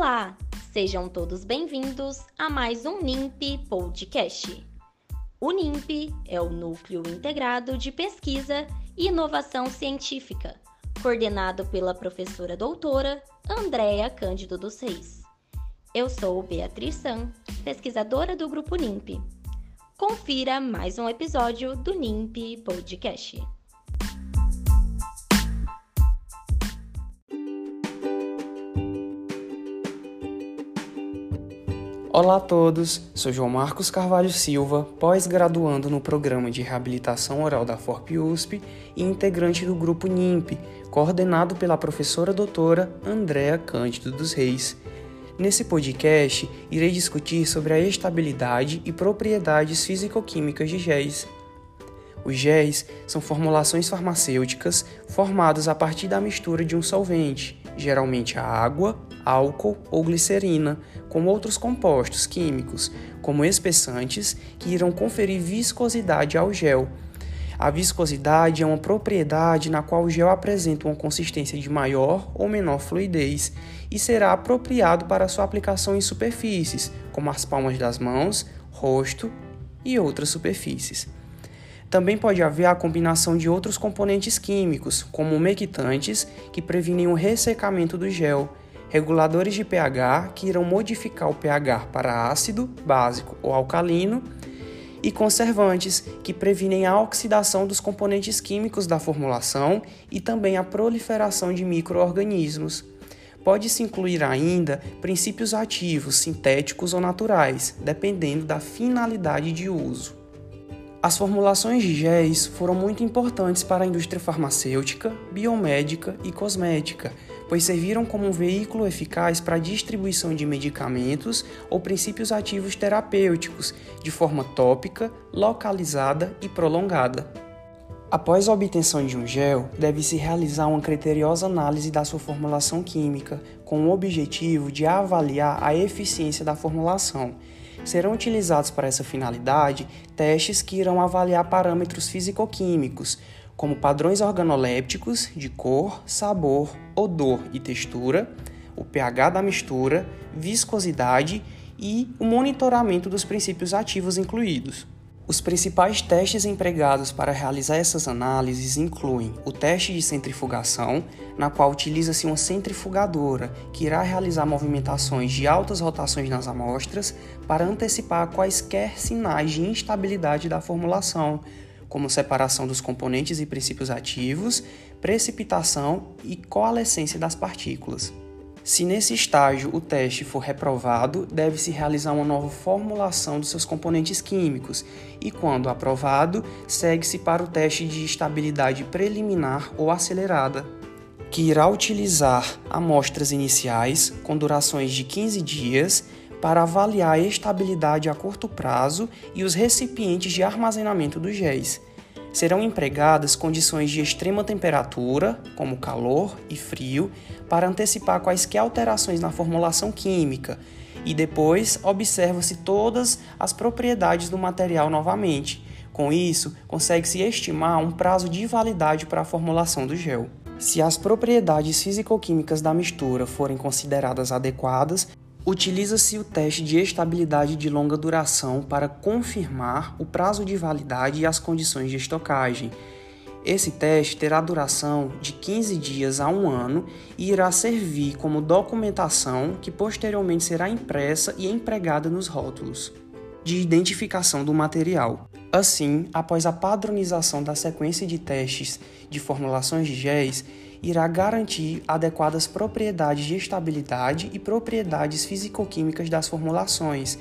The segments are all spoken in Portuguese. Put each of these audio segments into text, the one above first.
Olá, sejam todos bem-vindos a mais um NIMP Podcast. O NIMP é o Núcleo Integrado de Pesquisa e Inovação Científica, coordenado pela professora doutora Andréa Cândido dos Reis. Eu sou Beatriz San, pesquisadora do Grupo NIMP. Confira mais um episódio do NIMP Podcast. Olá a todos, sou João Marcos Carvalho Silva, pós-graduando no Programa de Reabilitação Oral da FORP USP e integrante do grupo NIMP, coordenado pela professora doutora Andréa Cândido dos Reis. Nesse podcast, irei discutir sobre a estabilidade e propriedades físico-químicas de géis. Os géis são formulações farmacêuticas formadas a partir da mistura de um solvente, geralmente a água, álcool ou glicerina, com outros compostos químicos, como espessantes, que irão conferir viscosidade ao gel. A viscosidade é uma propriedade na qual o gel apresenta uma consistência de maior ou menor fluidez e será apropriado para sua aplicação em superfícies, como as palmas das mãos, rosto e outras superfícies. Também pode haver a combinação de outros componentes químicos, como umectantes, que previnem o ressecamento do gel, reguladores de pH, que irão modificar o pH para ácido, básico ou alcalino, e conservantes, que previnem a oxidação dos componentes químicos da formulação e também a proliferação de microorganismos. Pode-se incluir ainda princípios ativos, sintéticos ou naturais, dependendo da finalidade de uso. As formulações de géis foram muito importantes para a indústria farmacêutica, biomédica e cosmética, pois serviram como um veículo eficaz para a distribuição de medicamentos ou princípios ativos terapêuticos de forma tópica, localizada e prolongada. Após a obtenção de um gel, deve-se realizar uma criteriosa análise da sua formulação química, com o objetivo de avaliar a eficiência da formulação serão utilizados para essa finalidade testes que irão avaliar parâmetros físico-químicos, como padrões organolépticos de cor, sabor, odor e textura, o pH da mistura, viscosidade e o monitoramento dos princípios ativos incluídos. Os principais testes empregados para realizar essas análises incluem o teste de centrifugação, na qual utiliza-se uma centrifugadora que irá realizar movimentações de altas rotações nas amostras para antecipar quaisquer sinais de instabilidade da formulação, como separação dos componentes e princípios ativos, precipitação e coalescência das partículas. Se nesse estágio o teste for reprovado, deve-se realizar uma nova formulação dos seus componentes químicos. E, quando aprovado, segue-se para o teste de estabilidade preliminar ou acelerada, que irá utilizar amostras iniciais com durações de 15 dias para avaliar a estabilidade a curto prazo e os recipientes de armazenamento dos géis serão empregadas condições de extrema temperatura, como calor e frio, para antecipar quaisquer alterações na formulação química, e depois observa-se todas as propriedades do material novamente. Com isso, consegue-se estimar um prazo de validade para a formulação do gel. Se as propriedades físico-químicas da mistura forem consideradas adequadas, Utiliza-se o teste de estabilidade de longa duração para confirmar o prazo de validade e as condições de estocagem. Esse teste terá duração de 15 dias a um ano e irá servir como documentação que posteriormente será impressa e empregada nos rótulos de identificação do material. Assim, após a padronização da sequência de testes de formulações de géis, irá garantir adequadas propriedades de estabilidade e propriedades físico-químicas das formulações,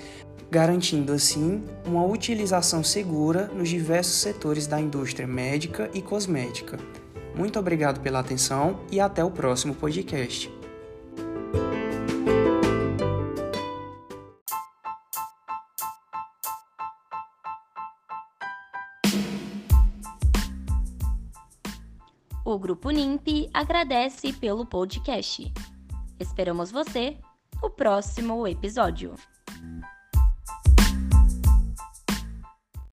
garantindo assim uma utilização segura nos diversos setores da indústria médica e cosmética. Muito obrigado pela atenção e até o próximo podcast. O Grupo NIMP agradece pelo podcast. Esperamos você no próximo episódio.